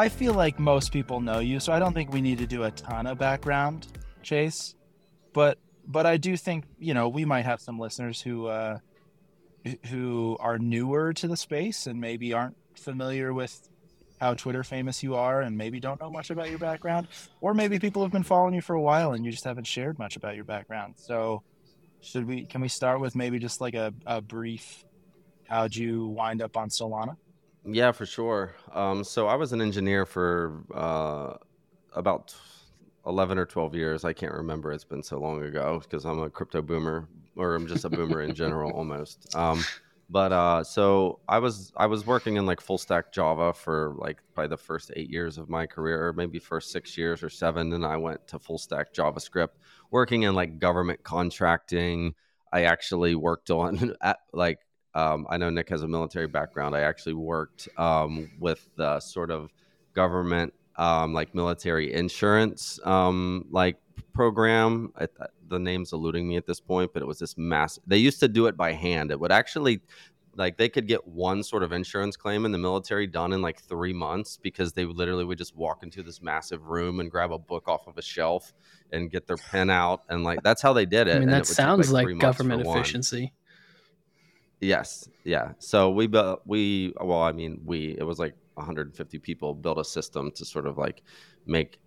I feel like most people know you, so I don't think we need to do a ton of background, Chase. But but I do think you know we might have some listeners who uh, who are newer to the space and maybe aren't familiar with how Twitter famous you are and maybe don't know much about your background, or maybe people have been following you for a while and you just haven't shared much about your background. So should we can we start with maybe just like a, a brief how'd you wind up on Solana? Yeah, for sure. Um, so I was an engineer for uh, about 11 or 12 years. I can't remember. It's been so long ago because I'm a crypto boomer or I'm just a boomer in general almost. Um, but uh, so I was I was working in like full stack Java for like probably the first eight years of my career, or maybe first six years or seven. And I went to full stack JavaScript, working in like government contracting. I actually worked on at, like um, I know Nick has a military background. I actually worked um, with the sort of government um, like military insurance um, like program. I, the name's eluding me at this point, but it was this mass. They used to do it by hand. It would actually like they could get one sort of insurance claim in the military done in like three months because they literally would just walk into this massive room and grab a book off of a shelf and get their pen out and like that's how they did it. I mean, and that it sounds like, like government efficiency. Yes, yeah. So we built we well, I mean, we it was like 150 people built a system to sort of like make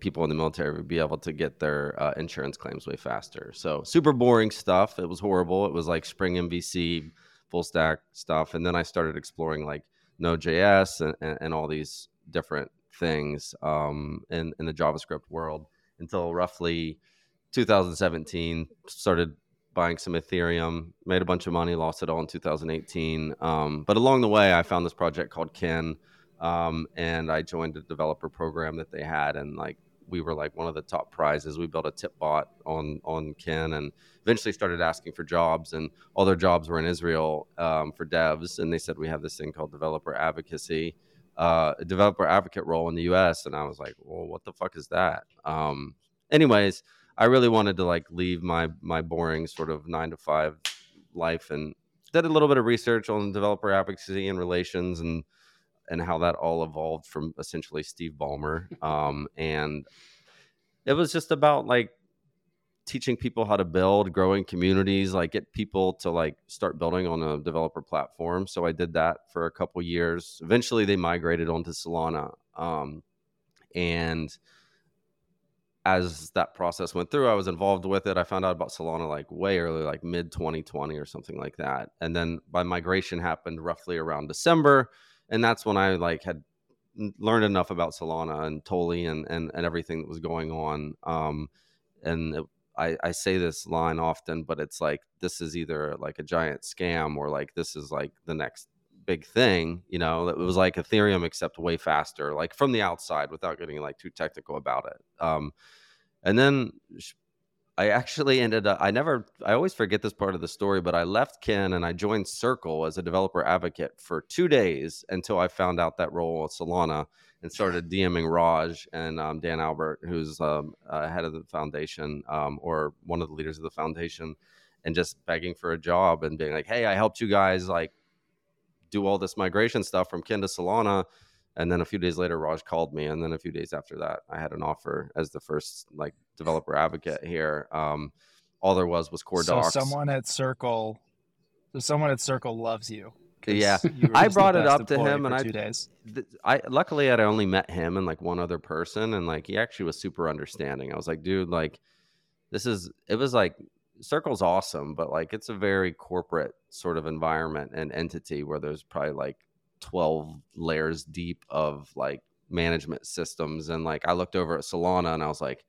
people in the military be able to get their uh, insurance claims way faster. So super boring stuff. It was horrible. It was like Spring MVC, full stack stuff, and then I started exploring like Node.js and, and, and all these different things um, in in the JavaScript world until roughly 2017. Started buying some Ethereum, made a bunch of money, lost it all in 2018. Um, but along the way, I found this project called Kin. Um, and I joined a developer program that they had, and like we were like one of the top prizes. We built a tip bot on on Kin, and eventually started asking for jobs. And all their jobs were in Israel um, for devs, and they said we have this thing called developer advocacy, uh, developer advocate role in the U.S. And I was like, well, what the fuck is that? Um, anyways, I really wanted to like leave my my boring sort of nine to five life and did a little bit of research on developer advocacy and relations and and how that all evolved from essentially Steve Ballmer. Um, and it was just about like teaching people how to build, growing communities, like get people to like start building on a developer platform. So I did that for a couple years. Eventually, they migrated onto Solana, um, and as that process went through, I was involved with it. I found out about Solana like way early, like mid 2020 or something like that. And then my migration happened roughly around December and that's when I like had learned enough about Solana and Toly and and, and everything that was going on. Um, and it, I, I say this line often, but it's like this is either like a giant scam or like this is like the next big thing. You know, it was like Ethereum except way faster, like from the outside, without getting like too technical about it. Um, and then I actually ended up, I never, I always forget this part of the story, but I left Kin and I joined Circle as a developer advocate for two days until I found out that role at Solana and started DMing Raj and um, Dan Albert, who's um, uh, head of the foundation um, or one of the leaders of the foundation, and just begging for a job and being like, hey, I helped you guys like do all this migration stuff from Kin to Solana and then a few days later raj called me and then a few days after that i had an offer as the first like developer advocate here. Um, all there was was core so docs. someone at circle so someone at circle loves you yeah. i brought it up to him and i days. i luckily i'd only met him and like one other person and like he actually was super understanding. I was like dude like this is it was like circle's awesome but like it's a very corporate sort of environment and entity where there's probably like 12 layers deep of like management systems. And like I looked over at Solana and I was like,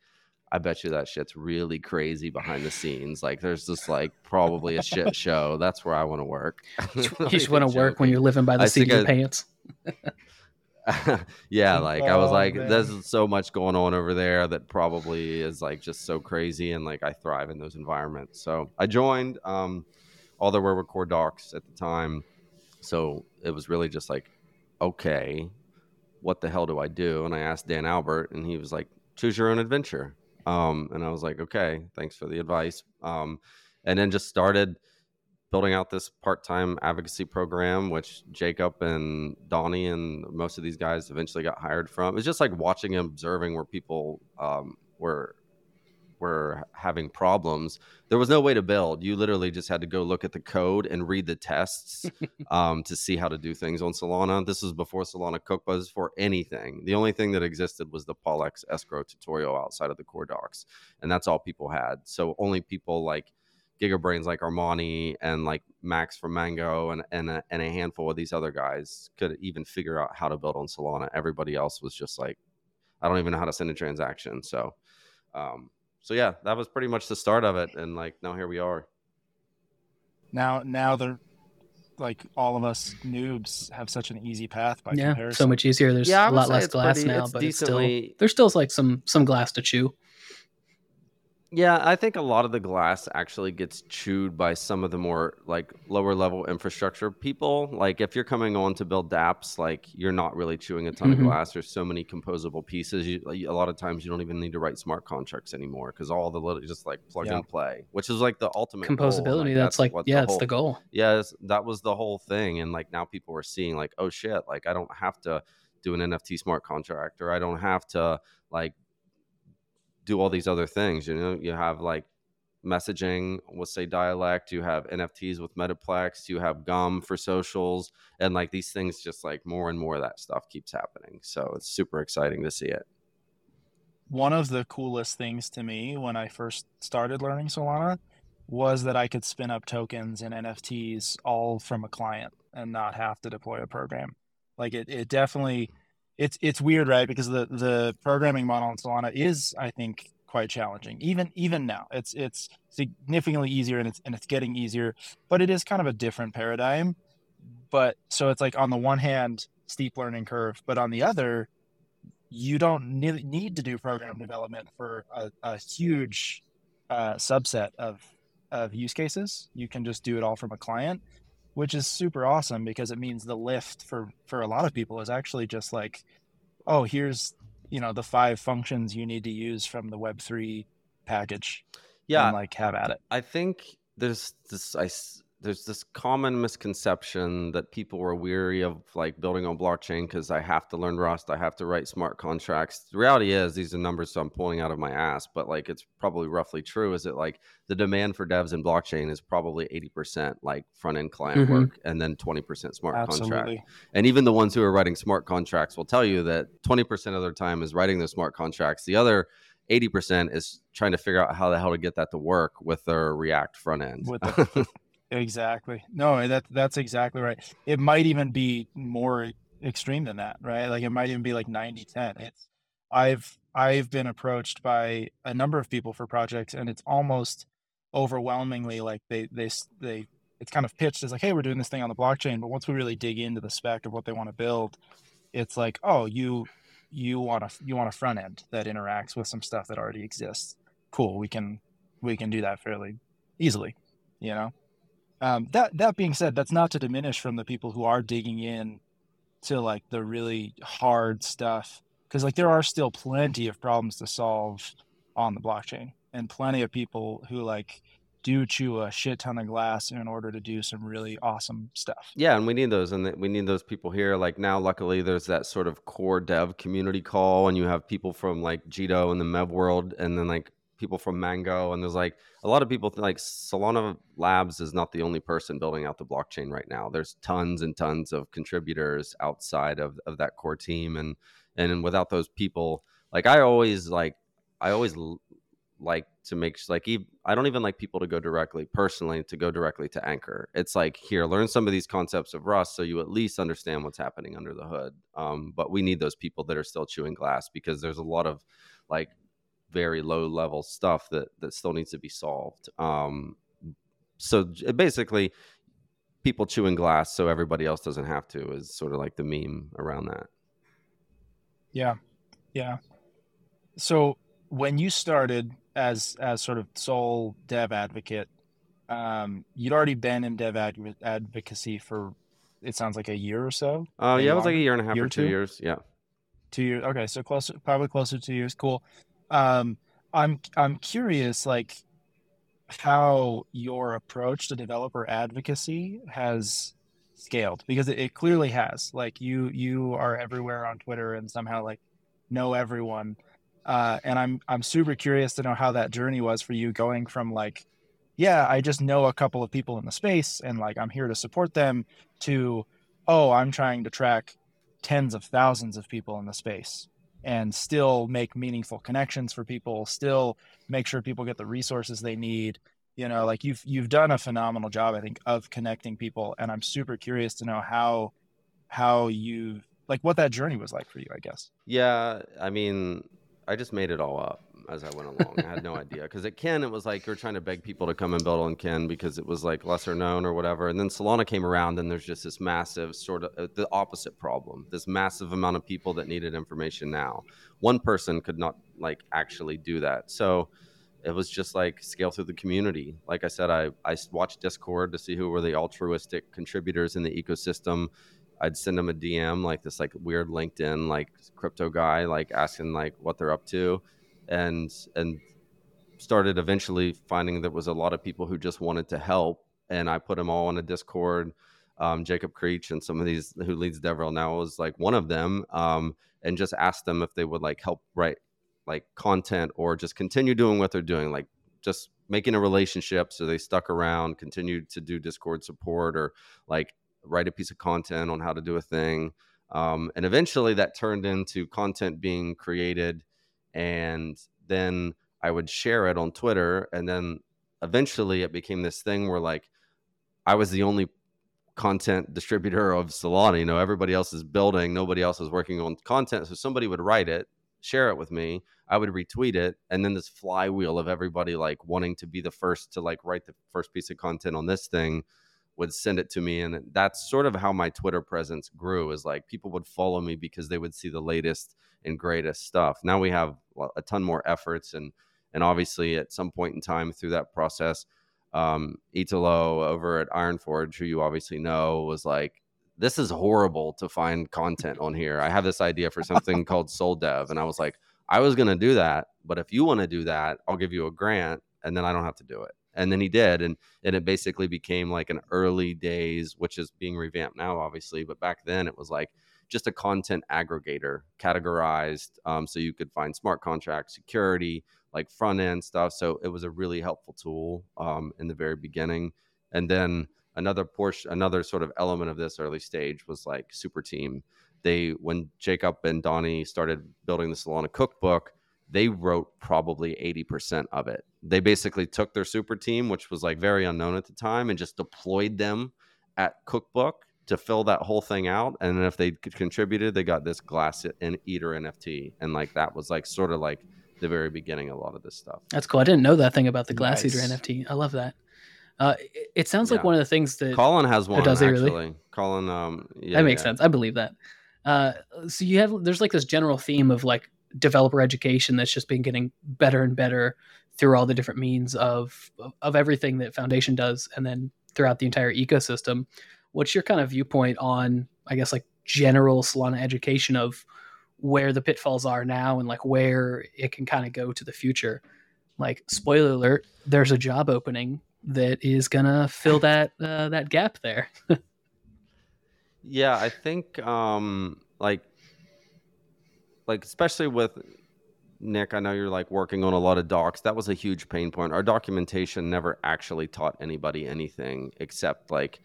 I bet you that shit's really crazy behind the scenes. Like there's just like probably a shit show. That's where I want to work. you just want to work when you're living by the seat of your pants. yeah, like I was oh, like, man. there's so much going on over there that probably is like just so crazy, and like I thrive in those environments. So I joined. Um, all there were core docs at the time, so it was really just like, okay, what the hell do I do? And I asked Dan Albert, and he was like, choose your own adventure. Um, and I was like, okay, thanks for the advice. Um, and then just started building out this part-time advocacy program which jacob and donnie and most of these guys eventually got hired from. It's just like watching and observing where people um, were were having problems. There was no way to build. You literally just had to go look at the code and read the tests um, to see how to do things on solana. This was before solana cookbook for anything. The only thing that existed was the paulx escrow tutorial outside of the core docs and that's all people had. So only people like gigabrains like Armani and like Max from Mango and and a, and a handful of these other guys could even figure out how to build on Solana. Everybody else was just like, I don't even know how to send a transaction. So, um, so yeah, that was pretty much the start of it, and like now here we are. Now, now they're like all of us noobs have such an easy path by yeah, comparison. so much easier. There's yeah, a lot less glass pretty, now, but decently... it's still there's still like some some glass to chew. Yeah, I think a lot of the glass actually gets chewed by some of the more like lower level infrastructure people. Like if you're coming on to build dApps, like you're not really chewing a ton mm-hmm. of glass. There's so many composable pieces. You, a lot of times you don't even need to write smart contracts anymore because all the little just like plug yeah. and play, which is like the ultimate composability. Like, that's, that's, like yeah, it's the goal. Yeah, that was the whole thing. And like now people are seeing like, oh shit, like I don't have to do an NFT smart contract or I don't have to like do all these other things. You know, you have like messaging with say dialect you have nfts with metaplex you have gum for socials and like these things just like more and more of that stuff keeps happening. So it's super exciting to see it. One of the coolest things to me when i first started learning solana was that i could spin up tokens and nfts all from a client and not have to deploy a program. Like it, it definitely it's it's weird, right? Because the the programming model in Solana is, I think, quite challenging. Even even now, it's it's significantly easier and it's and it's getting easier, but it is kind of a different paradigm. But so it's like on the one hand, steep learning curve, but on the other, you don't need, to do program development for a, a huge uh, subset of of use cases. You can just do it all from a client which is super awesome because it means the lift for for a lot of people is actually just like oh here's you know the five functions you need to use from the web3 package yeah. and, like have at it. I think there's this i there's this common misconception that people are weary of like building on blockchain because I have to learn Rust, I have to write smart contracts. The reality is these are numbers so I'm pulling out of my ass, but like it's probably roughly true. Is it like the demand for devs in blockchain is probably 80% like front end client mm-hmm. work and then 20% smart Absolutely. contract. And even the ones who are writing smart contracts will tell you that 20% of their time is writing those smart contracts. The other 80% is trying to figure out how the hell to get that to work with their React front end. Exactly. No, that that's exactly right. It might even be more extreme than that, right? Like it might even be like 90-10. It's I've I've been approached by a number of people for projects and it's almost overwhelmingly like they they they it's kind of pitched as like, hey, we're doing this thing on the blockchain, but once we really dig into the spec of what they want to build, it's like, oh, you you want a you want a front end that interacts with some stuff that already exists. Cool, we can we can do that fairly easily, you know. Um, that that being said, that's not to diminish from the people who are digging in to like the really hard stuff because like there are still plenty of problems to solve on the blockchain and plenty of people who like do chew a shit ton of glass in order to do some really awesome stuff. Yeah, and we need those, and we need those people here. Like now, luckily, there's that sort of core dev community call, and you have people from like Jito and the Mev world, and then like people from Mango, and there's like a lot of people like Solana Labs is not the only person building out the blockchain right now. There's tons and tons of contributors outside of, of that core team, and and without those people, like I always like I always like to make like I don't even like people to go directly personally to go directly to Anchor. It's like here, learn some of these concepts of Rust so you at least understand what's happening under the hood. Um, but we need those people that are still chewing glass because there's a lot of like very low level stuff that that still needs to be solved. Um, so basically, people chewing glass so everybody else doesn't have to is sort of like the meme around that. Yeah, yeah. So when you started as as sort of sole dev advocate, um, you'd already been in dev ad- advocacy for it sounds like a year or so. Oh uh, yeah, it was like a year and a half year or two, two years. Yeah, two years. Okay, so close, probably closer to two years. Cool. Um, I'm I'm curious, like, how your approach to developer advocacy has scaled because it, it clearly has. Like you you are everywhere on Twitter and somehow like know everyone. Uh, and I'm I'm super curious to know how that journey was for you going from like, yeah, I just know a couple of people in the space and like I'm here to support them to, oh, I'm trying to track tens of thousands of people in the space and still make meaningful connections for people still make sure people get the resources they need. You know like you've you've done a phenomenal job i think of connecting people and i'm super curious to know how how you like what that journey was like for you i guess. Yeah i mean i just made it all up as I went along. I had no idea because at Kin it was like you're trying to beg people to come and build on Kin because it was like lesser known or whatever. And then Solana came around and there's just this massive sort of uh, the opposite problem. This massive amount of people that needed information now. One person could not like actually do that. So it was just like scale through the community. Like I said, I I watched Discord to see who were the altruistic contributors in the ecosystem. I'd send them a DM like this like weird LinkedIn like crypto guy like asking like what they're up to and and started eventually finding there was a lot of people who just wanted to help and i put them all on a discord. Um, jacob creech and some of these who leads devrel now was like one of them um, and just asked them if they would like help write like content or just continue doing what they're doing like just making a relationship. So they stuck around continued to do discord support or like write a piece of content on how to do a thing. Um, and eventually that turned into content being created and then I would share it on Twitter, and then eventually it became this thing where like I was the only content distributor of Solana. You know, everybody else is building, nobody else is working on content, so somebody would write it, share it with me. I would retweet it, and then this flywheel of everybody like wanting to be the first to like write the first piece of content on this thing would send it to me and that's sort of how my twitter presence grew is like people would follow me because they would see the latest and greatest stuff. Now we have a ton more efforts and and obviously at some point in time through that process um italo over at Iron Forge, who you obviously know was like this is horrible to find content on here. I have this idea for something called SolDev and i was like i was going to do that but if you want to do that i'll give you a grant and then i don't have to do it. And then he did and and it basically became like an early days which is being revamped now obviously but back then it was like just a content aggregator categorized um, so you could find smart contract security like front end stuff so it was a really helpful tool um, in the very beginning and then another portion another sort of element of this early stage was like Superteam they when jacob and donnie started building the solana cookbook they wrote probably 80% of it. They basically took their Superteam, which was like very unknown at the time, and just deployed them at Cookbook to fill that whole thing out. And then if they contributed, they got this glass and eater NFT. And like that was like sort of like the very beginning of a lot of this stuff. That's cool. I didn't know that thing about the glass nice. eater NFT. I love that. Uh, it, it, sounds like yeah. one of the things that Colin has one. Does he actually? really? Colin, um, yeah, that makes yeah. sense. I believe that. Uh, so you have there's like this general theme of like developer education that's just been getting better and better through all the different means of of everything that Foundation does, and then throughout the entire ecosystem. What's your kind of viewpoint on, I guess, like general Solana education of where the pitfalls are now and like where it can kind of go to the future? Like, spoiler alert, there's a job opening that is gonna fill that uh, that gap there. yeah, I think um, like like especially with Nick, I know you're like working on a lot of docs. That was a huge pain point. Our documentation never actually taught anybody anything except like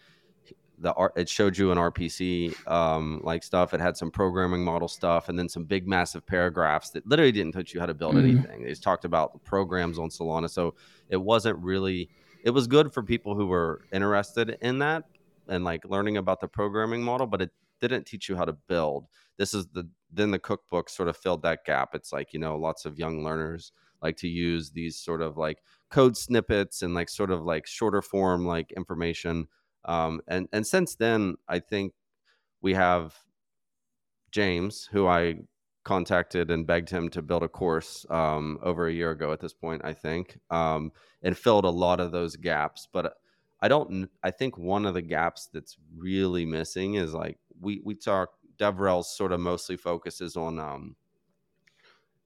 the art. It showed you an RPC um, like stuff. It had some programming model stuff, and then some big massive paragraphs that literally didn't teach you how to build mm-hmm. anything. They just talked about the programs on Solana, so it wasn't really. It was good for people who were interested in that and like learning about the programming model, but it didn't teach you how to build. This is the then the cookbook sort of filled that gap. It's like, you know, lots of young learners like to use these sort of like code snippets and like sort of like shorter form like information. Um, and and since then, I think we have James, who I contacted and begged him to build a course um, over a year ago at this point, I think, um, and filled a lot of those gaps. But I don't. I think one of the gaps that's really missing is like we we talk DevRel sort of mostly focuses on um,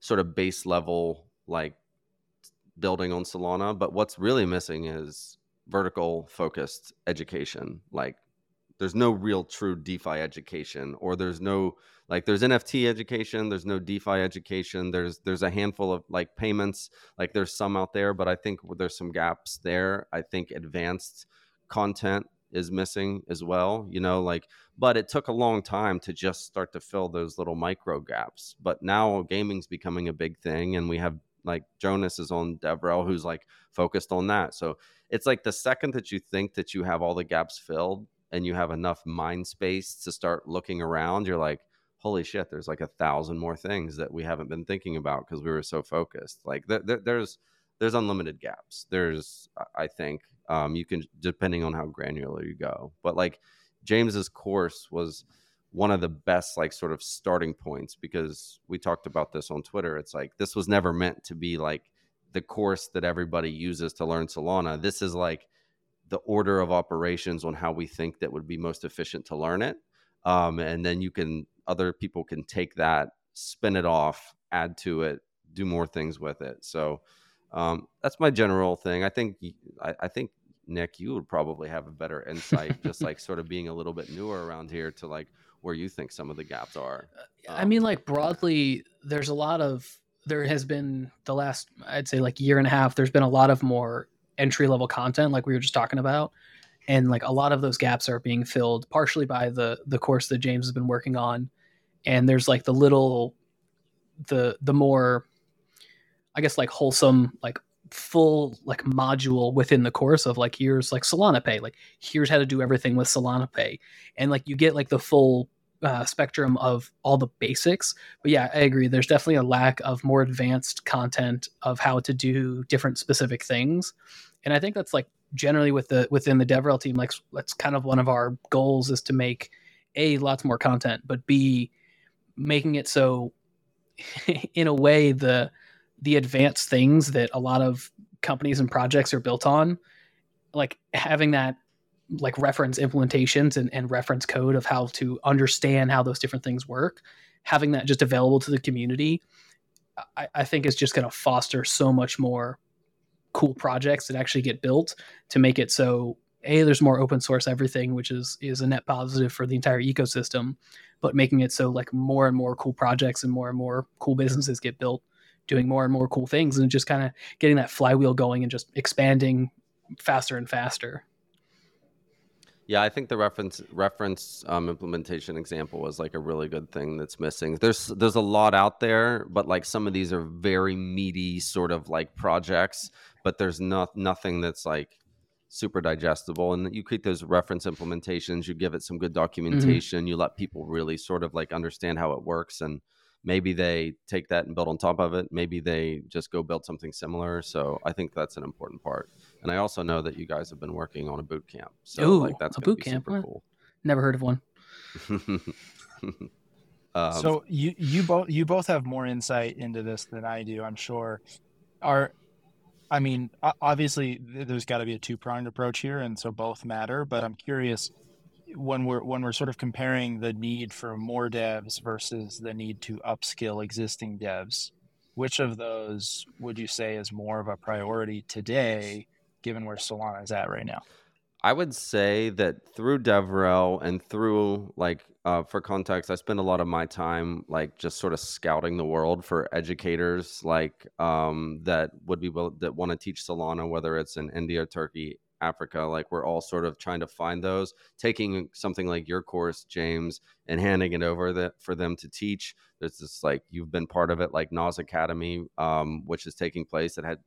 sort of base level like building on Solana, but what's really missing is vertical focused education. Like there's no real true DeFi education, or there's no like there's NFT education, there's no DeFi education. There's there's a handful of like payments, like there's some out there, but I think there's some gaps there. I think advanced content is missing as well, you know, like but it took a long time to just start to fill those little micro gaps. But now gaming's becoming a big thing and we have like Jonas is on DevRel who's like focused on that. So it's like the second that you think that you have all the gaps filled and you have enough mind space to start looking around, you're like, holy shit, there's like a thousand more things that we haven't been thinking about because we were so focused. Like th- th- there's there's unlimited gaps. There's I think um, you can depending on how granular you go, but like James's course was one of the best like sort of starting points because we talked about this on Twitter. It's like this was never meant to be like the course that everybody uses to learn Solana. This is like the order of operations on how we think that would be most efficient to learn it. Um, and then you can other people can take that, spin it off, add to it, do more things with it. So um, that's my general thing. I think I, I think Nick, you would probably have a better insight, just like sort of being a little bit newer around here to like where you think some of the gaps are. Um, I mean, like broadly, there's a lot of there has been the last I'd say like year and a half. There's been a lot of more entry level content, like we were just talking about, and like a lot of those gaps are being filled partially by the the course that James has been working on, and there's like the little the the more I guess like wholesome like full like module within the course of like here's like Solana Pay, like here's how to do everything with Solana Pay, and like you get like the full uh, spectrum of all the basics. But yeah, I agree. There's definitely a lack of more advanced content of how to do different specific things, and I think that's like generally with the within the DevRel team, like that's kind of one of our goals is to make a lots more content, but b making it so in a way the the advanced things that a lot of companies and projects are built on, like having that like reference implementations and, and reference code of how to understand how those different things work, having that just available to the community, I, I think is just going to foster so much more cool projects that actually get built to make it so a there's more open source everything which is is a net positive for the entire ecosystem but making it so like more and more cool projects and more and more cool businesses get built doing more and more cool things and just kind of getting that flywheel going and just expanding faster and faster. Yeah, I think the reference reference um, implementation example was like a really good thing that's missing. There's there's a lot out there, but like some of these are very meaty sort of like projects, but there's not nothing that's like super digestible. And you create those reference implementations, you give it some good mm-hmm. documentation, mm-hmm. you let people really sort of like understand how it works and maybe they take that and build on top of it maybe they just go build something similar so i think that's an important part and i also know that you guys have been working on a boot camp so Ooh, like that's a boot camp? cool. never heard of one. Um, so you you both you both have more insight into this than i do i'm sure. Are i mean obviously there's got to be a two-pronged approach here and so both matter but i'm curious when we're when we're sort of comparing the need for more devs versus the need to upskill existing devs, which of those would you say is more of a priority today, given where Solana is at right now? I would say that through DevRel and through like uh, for context, I spend a lot of my time like just sort of scouting the world for educators like um, that would be that want to teach Solana, whether it's in India, Turkey, Africa. Like we're all sort of trying to find those, taking something like your course, James, and handing it over that for them to teach. There's this like you've been part of it, like Nas Academy, um, which is taking place that had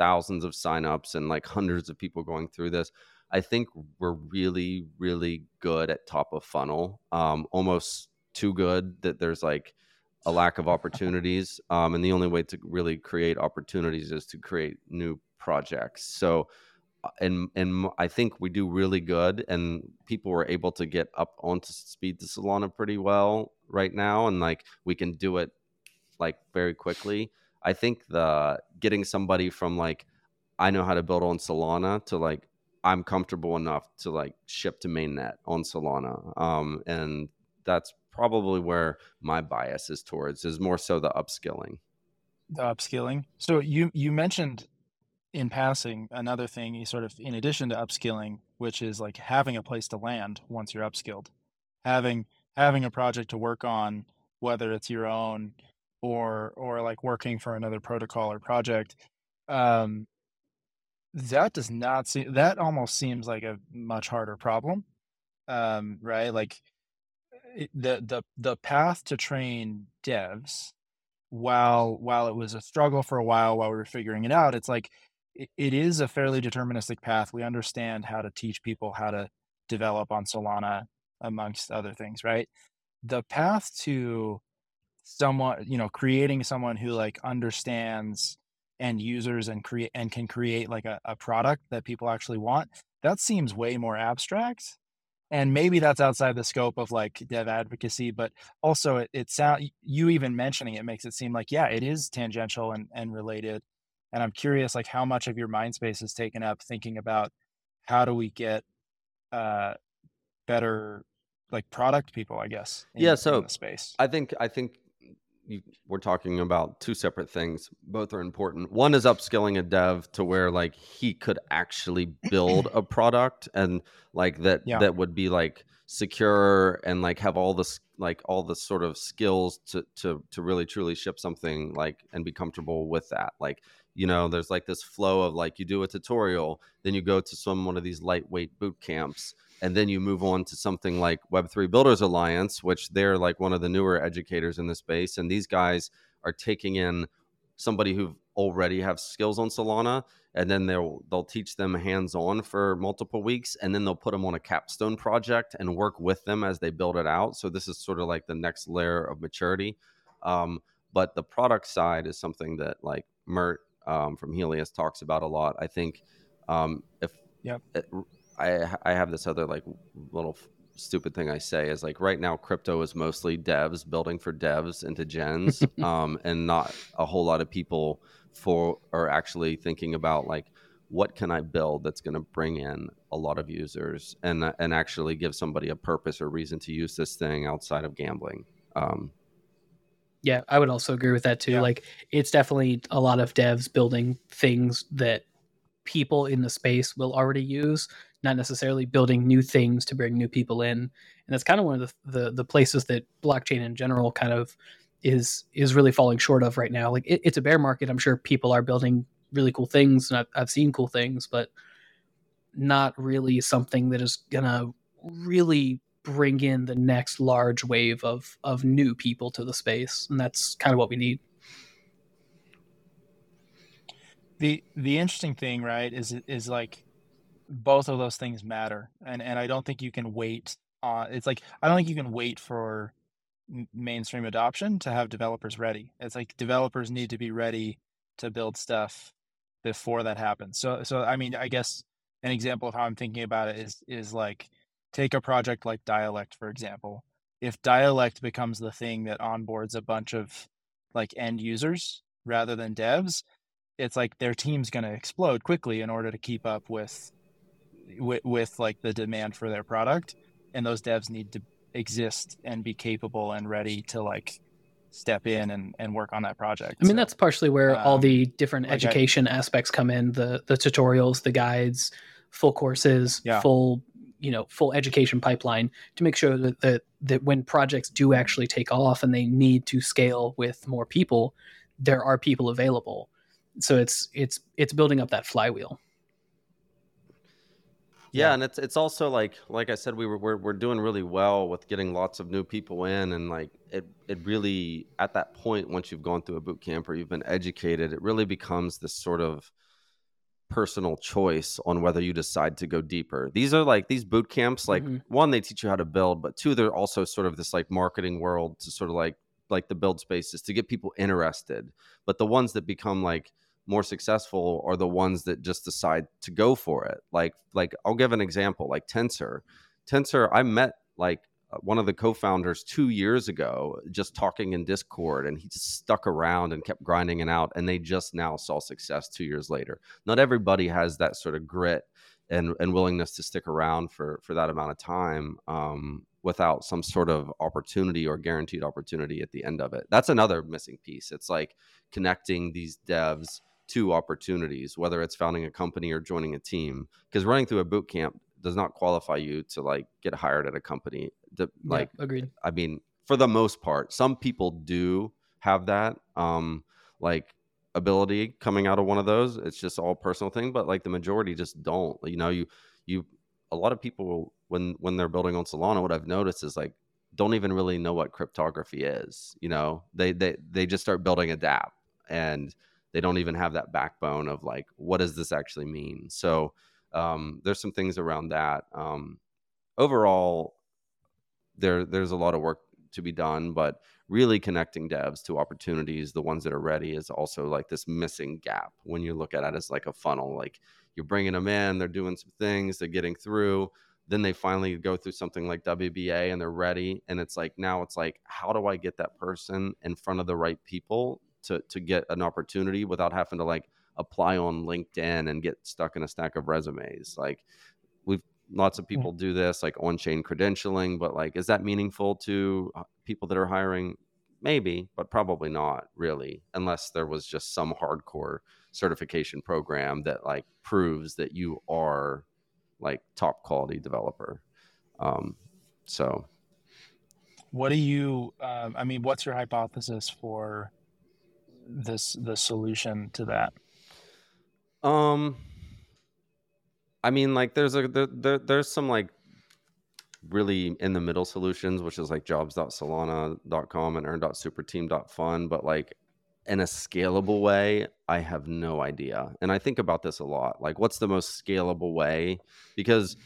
thousands of signups and like hundreds of people going through this. I think we're really, really good at top of funnel, um, almost too good that there's like a lack of opportunities. Um, and the only way to really create opportunities is to create new projects. So and and I think we do really good, and people were able to get up onto speed to Solana pretty well right now, and like we can do it like very quickly. I think the getting somebody from like I know how to build on Solana to like I'm comfortable enough to like ship to mainnet on Solana, um, and that's probably where my bias is towards is more so the upskilling. The upskilling. So you you mentioned in passing, another thing you sort of in addition to upskilling, which is like having a place to land once you're upskilled, having having a project to work on, whether it's your own or or like working for another protocol or project. Um, that does not seem that almost seems like a much harder problem, um, right? Like the the the path to train devs while while it was a struggle for a while while we were figuring it out it's like it, it is a fairly deterministic path we understand how to teach people how to develop on solana amongst other things right the path to someone you know creating someone who like understands end users and create and can create like a, a product that people actually want that seems way more abstract. And maybe that's outside the scope of like dev advocacy but also it, it sound you even mentioning it makes it seem like yeah it is tangential and, and related. And i'm curious like how much of your mind space is taken up thinking about how do we get uh better like product people i guess in, yeah so space. I think i think you, we're talking about two separate things. Both are important. One is upskilling a dev to where like he could actually build a product and like that yeah. that would be like secure and like have all this like all the sort of skills to to to really truly ship something like and be comfortable with that. Like you know, there's like this flow of like you do a tutorial, then you go to some one of these lightweight boot camps and then you move on to something like web3 builders alliance which they're like one of the newer educators in the space and these guys are taking in somebody who already have skills on solana and then they'll they'll teach them hands on for multiple weeks and then they'll put them on a capstone project and work with them as they build it out. So this is sort of like the next layer of maturity. Um, but the product side is something that like mert um, from helius talks about a lot. I think um, if yep. It, I I have this other like little stupid thing I say is like right now crypto is mostly devs building for devs into gens, um, and not a whole lot of people for are actually thinking about like what can I build that's going to bring in a lot of users and and actually give somebody a purpose or reason to use this thing outside of gambling. Um, yeah, I would also agree with that too. Yeah. Like it's definitely a lot of devs building things that people in the space will already use not necessarily building new things to bring new people in. And that's kind of one of the, the, the places that blockchain in general kind of is is really falling short of right now. Like it, it's a bear market. I'm sure people are building really cool things, and I've, I've seen cool things, but not really something that is gonna really bring in the next large wave of of new people to the space, and that's kind of what we need. The the interesting thing, right, is is like both of those things matter and and i don't think you can wait it's like i don't think you can wait for mainstream adoption to have developers ready. It's like developers need to be ready to build stuff before that happens. So so i mean i guess an example of how i'm thinking about it is is like take a project like dialect for example. If dialect becomes the thing that onboards a bunch of like end users rather than devs it's like their team's going to explode quickly in order to keep up with with, with like the demand for their product and those devs need to exist and be capable and ready to like step in and, and work on that project. I mean, so, that's partially where um, all the different like education I, aspects come in the the tutorials, the guides, full courses, yeah. full you know full education pipeline to make sure that, that that when projects do actually take off and they need to scale with more people, there are people available. So it's it's it's building up that flywheel. Yeah, yeah, and it's it's also like like I said, we were we're, we're doing really well with getting lots of new people in, and like it it really at that point once you've gone through a boot camp or you've been educated, it really becomes this sort of personal choice on whether you decide to go deeper. These are like these boot camps, like mm-hmm. one they teach you how to build, but two they're also sort of this like marketing world to sort of like like the build spaces to get people interested. But the ones that become like more successful are the ones that just decide to go for it. Like like I'll give an example, like Tensor. Tensor, I met like uh, one of the co-founders two years ago just talking in discord and he just stuck around and kept grinding it out and they just now saw success two years later not everybody has that sort of grit and, and willingness to stick around for for that amount of time um, without some sort of opportunity or guaranteed opportunity at the end of it that's another missing piece it's like connecting these devs to opportunities, whether it's founding a company or joining a team. Because running through a boot camp does not qualify you to like get hired at a company. The, like, yeah, agreed. I mean, for the most part, some people do have that um, like ability coming out of one of those. It's just all personal thing, but like the majority just don't. You know, you you a lot of people when when they're building on Solana, what I've noticed is like don't even really know what cryptography is. You know, they they they just start building a DApp and they don't even have that backbone of like what does this actually mean. So um, there's some things around that. Um, overall, there there's a lot of work to be done, but really connecting devs to opportunities, the ones that are ready, is also like this missing gap when you look at it as like a funnel. Like you're bringing them in, they're doing some things, they're getting through then they finally go through something like WBA and they're ready. And it's like now it's like, how do I get that person in front of the right people to to get an opportunity without having to like apply on LinkedIn and get stuck in a stack of resumes? Like we've lots of hmm. people do this like on chain credentialing, but like is that meaningful to uh, people that are hiring? Maybe, but probably not really, unless there was just some hardcore certification program that like proves that you are like top quality developer. Um, so, what do you? Um, I mean, what's your hypothesis for this the solution to that? Um, I mean, like there's a there, there there's some like really in the middle solutions, which is like jobs.solana.com and earn.superteam.fun. But like in a scalable way, I have no idea. And I think about this a lot. Like, what's the most scalable way? Because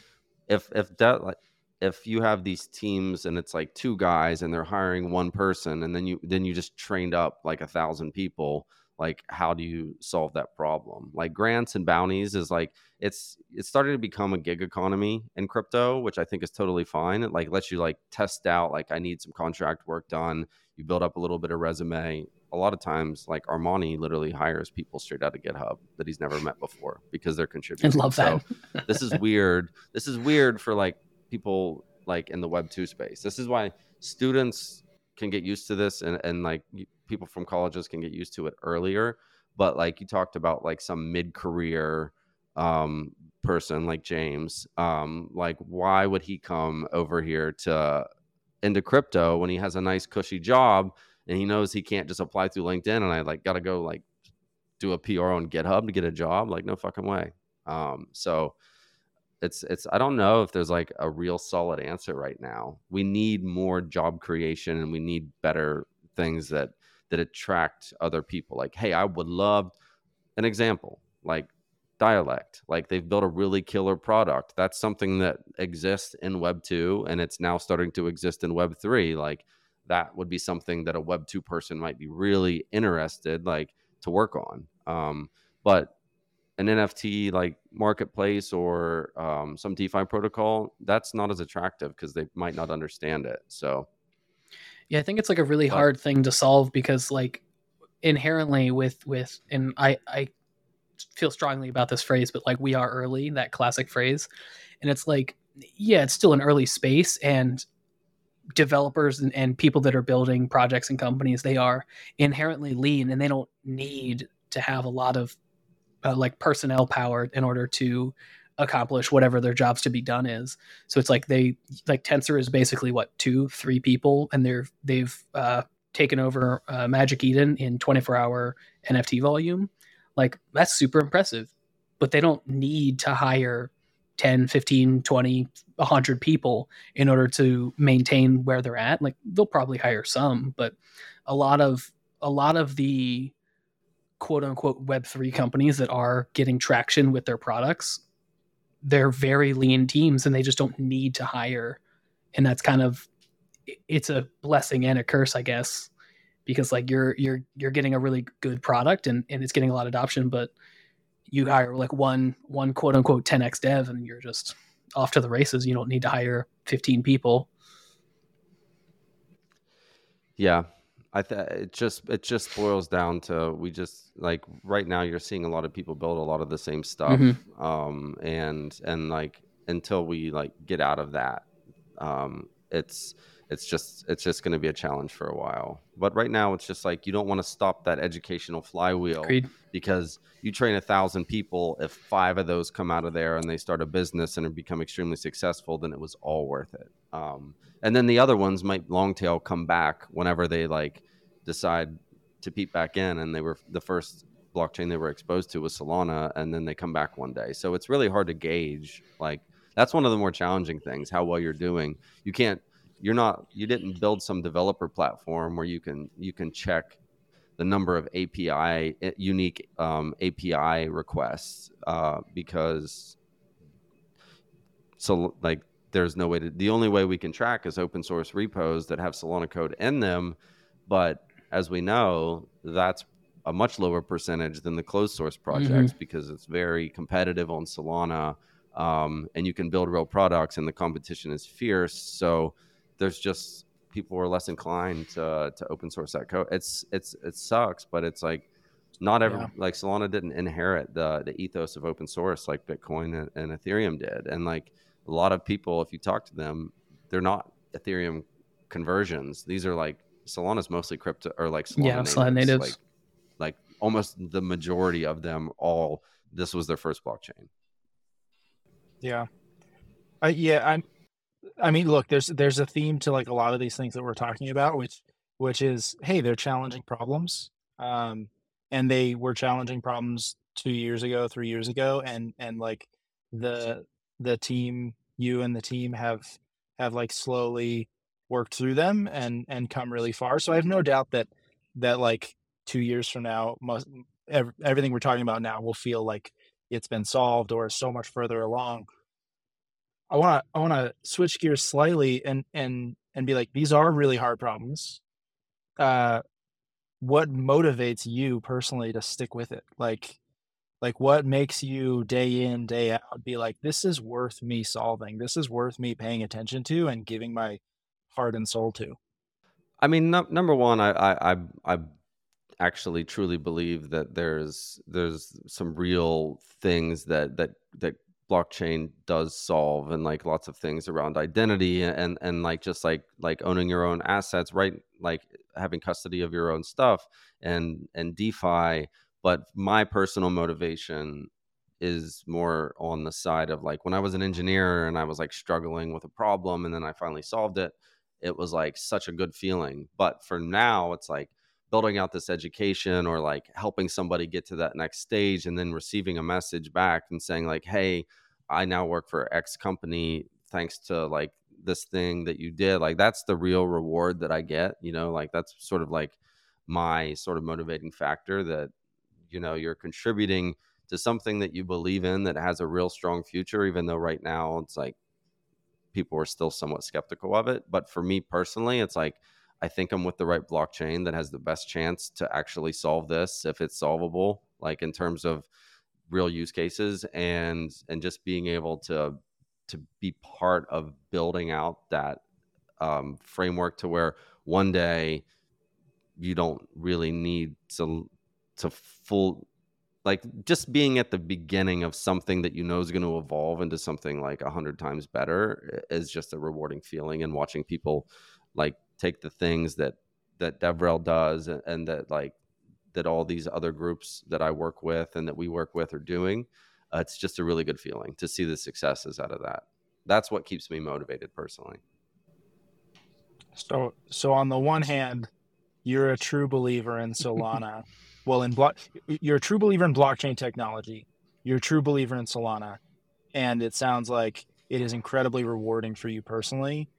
if if that like if you have these teams and it's like two guys and they're hiring one person and then you then you just trained up like a thousand people like how do you solve that problem like grants and bounties is like it's it's starting to become a gig economy in crypto which i think is totally fine it like lets you like test out like i need some contract work done you build up a little bit of resume a lot of times like Armani literally hires people straight out of GitHub that he's never met before because they're contributing. I love that. So this is weird. This is weird for like people like in the web 2 space. This is why students can get used to this and, and like people from colleges can get used to it earlier. But like you talked about like some mid-career um, person like James, um, like why would he come over here to into crypto when he has a nice cushy job and he knows he can't just apply through LinkedIn and I like got to go like do a PR on GitHub to get a job. Like no fucking way. Um, so it's it's I don't know if there's like a real solid answer right now. We need more job creation and we need better things that that attract other people. Like, hey, I would love an example like dialect like they've built a really killer product that's something that exists in web 2 and it's now starting to exist in web 3 like that would be something that a web 2 person might be really interested like to work on um, but an nft like marketplace or um, some defi protocol that's not as attractive because they might not understand it so. Yeah i think it's like a really but, hard thing to solve because like inherently with with and i i feel strongly about this phrase but like we are early that classic phrase and it's like yeah it's still an early space and developers and, and people that are building projects and companies they are inherently lean and they don't need to have a lot of uh, like personnel power in order to accomplish whatever their jobs to be done is. So it's like they like tensor is basically what two three people and they're they've uh, taken over uh, magic eden in 24 hour nft volume. Like that's super impressive but they don't need to hire 10 15 20 100 people in order to maintain where they're at. Like they'll probably hire some but a lot of a lot of the quote unquote web3 companies that are getting traction with their products they're very lean teams and they just don't need to hire and that's kind of it's a blessing and a curse i guess because like you're you're you're getting a really good product and and it's getting a lot of adoption but you hire like one one quote unquote 10x dev and you're just off to the races. You don't need to hire 15 people. Yeah. I th- it just it just boils down to we just like right now you're seeing a lot of people build a lot of the same stuff mm-hmm. um and and like until we like get out of that um it's it's just it's just going to be a challenge for a while. But right now, it's just like you don't want to stop that educational flywheel Agreed. because you train a thousand people. If five of those come out of there and they start a business and become extremely successful, then it was all worth it. Um, and then the other ones might long tail come back whenever they like decide to peep back in. And they were the first blockchain they were exposed to was Solana, and then they come back one day. So it's really hard to gauge. Like that's one of the more challenging things: how well you're doing. You can't you're not you didn't build some developer platform where you can you can check the number of API eh, unique um, API requests uh, because so like there's no way to the only way we can track is open source repos that have Solana code in them, but as we know, that's a much lower percentage than the closed source projects mm-hmm. because it's very competitive on Solana, um, and you can build real products, and the competition is fierce. So there's just people are less inclined to to open source that code. It's it's it sucks, but it's like not every yeah. like Solana didn't inherit the the ethos of open source like Bitcoin and, and, Ethereum did, and like a lot of people, if you talk to them, they're not Ethereum conversions. These are like Solana's mostly crypto or like Solana yeah, natives, Solana natives. Like, like almost the majority of them all this was their first blockchain. Yeah. I yeah, I'm I mean, look, there's there's a theme to like a lot of these things that we're talking about, which which is, hey, they're challenging problems, um, and they were challenging problems two years ago, three years ago, and and like the the team, you and the team have have like slowly worked through them and and come really far. So I have no doubt that that like two years from now, most everything we're talking about now will feel like it's been solved or so much further along I want to I want to switch gears slightly and and and be like these are really hard problems. Uh what motivates you personally to stick with it? Like like what makes you day in day out be like this is worth me solving. This is worth me paying attention to and giving my heart and soul to. I mean, no, number one, I, I I I actually truly believe that there's there's some real things that that that blockchain does solve and like lots of things around identity and and like just like like owning your own assets right like having custody of your own stuff and and defi but my personal motivation is more on the side of like when i was an engineer and i was like struggling with a problem and then i finally solved it it was like such a good feeling. But for now it's like building out this education or like helping somebody get to that next stage and then receiving a message back and saying like hey i now work for x company thanks to like this thing that you did. Like that's the real reward that i get you know? Like that's sort of like my sort of motivating factor that you know you're contributing to something that you believe in that has a real strong future even though right now it's like people are still somewhat skeptical of it. But for me personally it's like I think I'm with the right blockchain that has the best chance to actually solve this if it's solvable, like in terms of real use cases and and just being able to to be part of building out that um, framework to where one day you don't really need to to full like just being at the beginning of something that you know is going to evolve into something like a hundred times better is just a rewarding feeling and watching people like take the things that that DevRel does and, and that like that all these other groups that I work with and that we work with are doing. Uh, it's just a really good feeling to see the successes out of that. That's what keeps me motivated personally. So, so on the one hand, you're a true believer in Solana. well, in block, you're a true believer in blockchain technology. You're a true believer in Solana, and it sounds like it is incredibly rewarding for you personally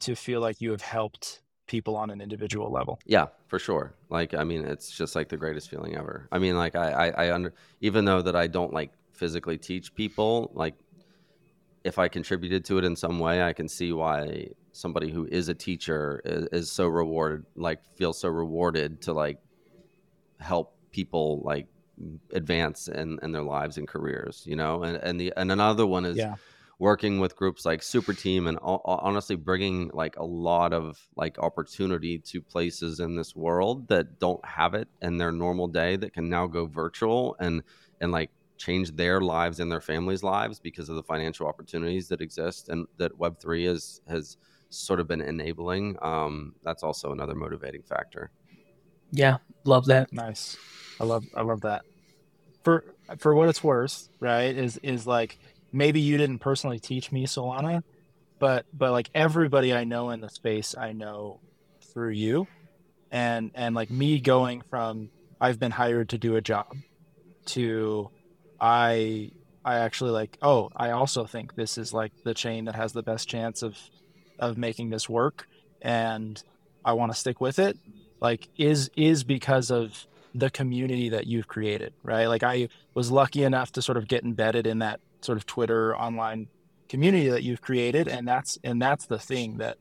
to feel like you have helped people on an individual level. Yeah, for sure. Like, I mean, it's just like the greatest feeling ever. I mean, like, I, I, I under, even though that I don't like physically teach people, like, if I contributed to it in some way, I can see why somebody who is a teacher is, is so rewarded, like, feels so rewarded to like help people like advance in, in their lives and careers, you know? And, and the, and another one is, yeah working with groups like Superteam and honestly bringing like a lot of like opportunity to places in this world that don't have it in their normal day that can now go virtual and and like change their lives and their families' lives because of the financial opportunities that exist and that Web three is has sort of been enabling. Um, that's also another motivating factor. Yeah, love that. Nice. I love I love that. For for what it's worth, right? Is is like maybe you didn't personally teach me Solana, but but like everybody I know in the space I know through you. And and like me going from I've been hired to do a job to I I actually like oh I also think this is like the chain that has the best chance of of making this work and I want to stick with it like is is because of the community that you've created right? Like I was lucky enough to sort of get embedded in that sort of Twitter online community that you've created and that's and that's the thing that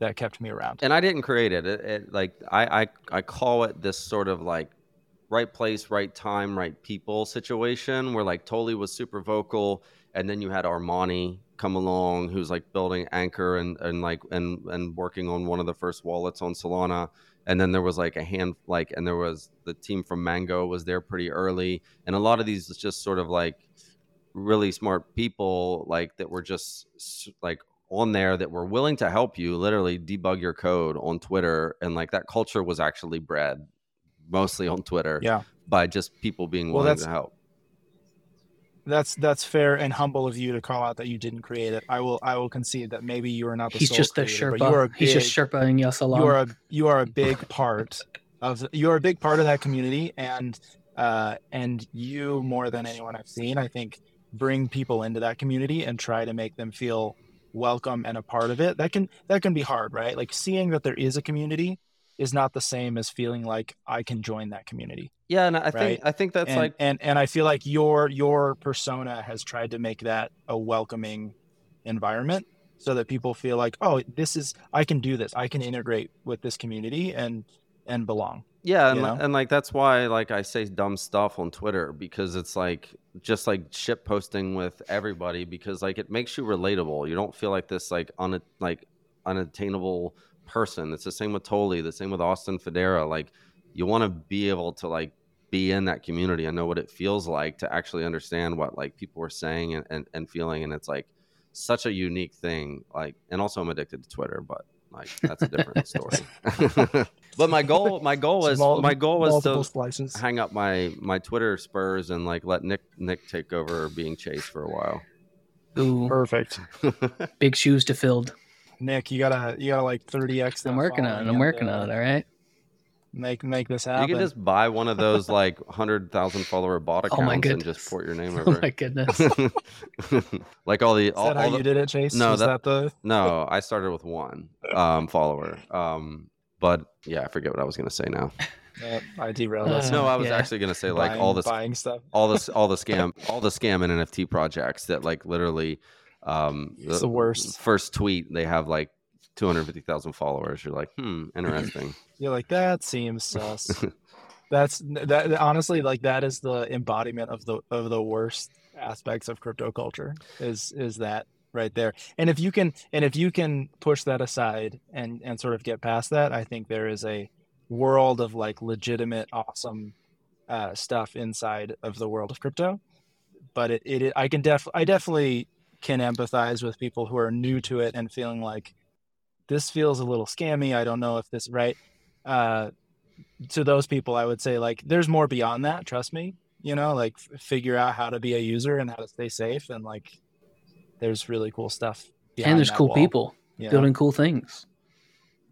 that kept me around. And I didn't create it, it, it like I, I I call it this sort of like right place, right time, right people situation where like Toly was super vocal, and then you had Armani come along, who's like building Anchor and and like and and working on one of the first wallets on Solana. And then there was like a hand like, and there was the team from Mango was there pretty early, and a lot of these just sort of like really smart people like that were just like on there that were willing to help you literally debug your code on Twitter and like that culture was actually bred mostly on Twitter. Yeah. By just people being willing to help. That's that's fair and humble of you to call out that you didn't create it. I will I will concede that maybe you are not the He's just the creator, Sherpa. You are big, He's just Sherpaing us along. You are a you are a big part of you are a big part of that community and uh and you more than anyone I've seen, I think bring people into that community and try to make them feel welcome and a part of it. That can that can be hard, right? Like seeing that there is a community is not the same as feeling like I can join that community. Yeah, and I right? think I think that's and, like and and I feel like your your persona has tried to make that a welcoming environment so that people feel like, "Oh, this is I can do this. I can integrate with this community and and belong." Yeah, and, and like that's why like I say dumb stuff on Twitter because it's like just like shit posting with everybody because like it makes you relatable. You don't feel like this like un like unattainable person. It's the same with Toly, the same with Austin Federa. Like you want to be able to like be in that community and know what it feels like to actually understand what like people are saying and, and, and feeling. And it's like such a unique thing. Like, and also I'm addicted to Twitter, but like that's a different story. but my goal, my goal was my goal was to splices. hang up my my Twitter spurs and like let Nick Nick take over being chased for a while. Ooh, perfect. Big shoes to filled. Nick, you gotta you gotta like 30x. I'm working on it. I'm working on it. All right. Make make this happen. You can just buy one of those like hundred thousand follower bot accounts oh and just port your name over. Oh my goodness! like all the Is all, that all how the, you did it, Chase? No, that, that the no. I started with one um, follower, um, but yeah, I forget what I was gonna say now. Uh, I derailed us. no, I was yeah. actually gonna say like buying, all this buying stuff, all this, all the scam, all the scam and NFT projects that like literally, um, it's the, the worst. First tweet they have like 250,000 followers. You're like, hmm, interesting. You're like, that seems sus. That's that honestly like that is the embodiment of the of the worst aspects of crypto culture is is that right there. And if you can and if you can push that aside and and sort of get past that, I think there is a world of like legitimate awesome uh, stuff inside of the world of crypto. But it, it I can def I definitely can empathize with people who are new to it and feeling like this feels a little scammy. I don't know if this right. Uh, to those people, I would say like there's more beyond that. Trust me. You know, like f- figure out how to be a user and how to stay safe, and like there's really cool stuff. And there's cool wall, people building cool things.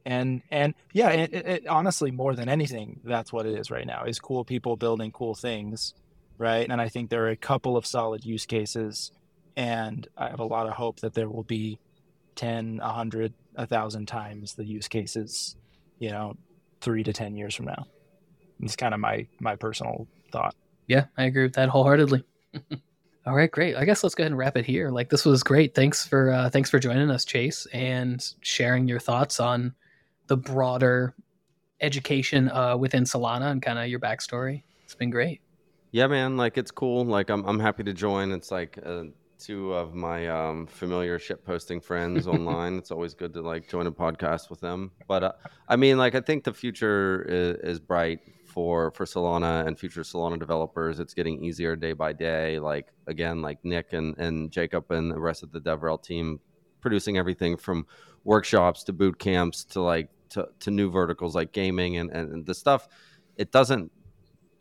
And and yeah, it, it, honestly, more than anything, that's what it is right now. Is cool people building cool things, right? And I think there are a couple of solid use cases, and I have a lot of hope that there will be 10, 100, a thousand times the use cases, you know, three to 10 years from now. It's kind of my, my personal thought. Yeah, I agree with that wholeheartedly. All right, great. I guess let's go ahead and wrap it here. Like this was great. Thanks for uh, thanks for joining us, Chase, and sharing your thoughts on the broader education uh, within Solana and kind of your backstory. It's been great. Yeah, man. Like it's cool. Like I'm I'm happy to join. It's like uh, two of my um, familiar ship posting friends online. It's always good to like join a podcast with them. But uh, I mean, like, I think the future is, is, bright for for Solana and future Solana developers. It's getting easier day by day. Like again, like Nick and and Jacob and the rest of the DevRel team producing everything from workshops to boot camps to like to, to new verticals like gaming and, and, and the stuff. It doesn't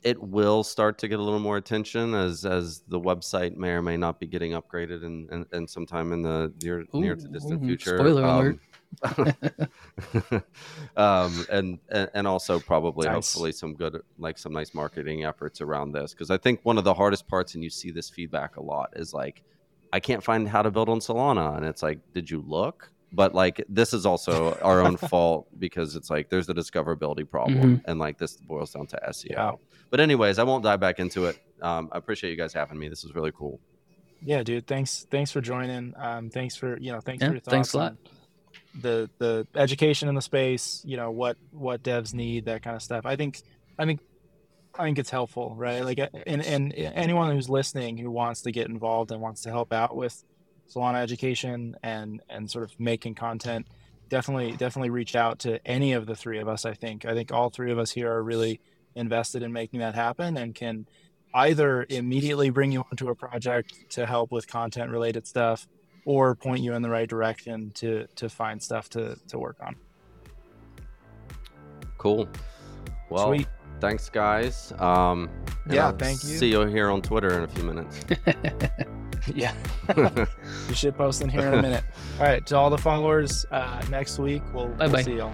it will start to get a little more attention as as the website may or may not be getting upgraded and and, and sometime in the near near to distant ooh, future. spoiler Um, alert. um, and, and also probably Nice. hopefully some good like some nice marketing efforts around this because I think one of the hardest parts and you see this feedback a lot is like I can't find how to build on Solana and it's like did you look but like this is also our own fault because it's like there's the discoverability problem and like this boils down to SEO Yeah. But anyways I won't dive back into it um, I appreciate you guys having me this is really cool Yeah, dude. Thanks. Thanks for joining. Um, thanks for you know. Thanks Yeah, for your thoughts. thanks a lot. The the education in the space. You know what what devs need that kind of stuff. I think I think I think it's helpful, right? Like, and and anyone who's listening who wants to get involved and wants to help out with Solana education and and sort of making content, definitely definitely reach out to any of the three of us. I think I think all three of us here are really invested in making that happen and can either immediately bring you onto a project to help with content related stuff or point you in the right direction to to find stuff to to work on. Cool. Well sweet. thanks guys. Um Yeah, I'll thank you. see you here on Twitter in a few minutes. Yeah. You should post in here in a minute. All right to all the followers uh next week we'll, we'll see y'all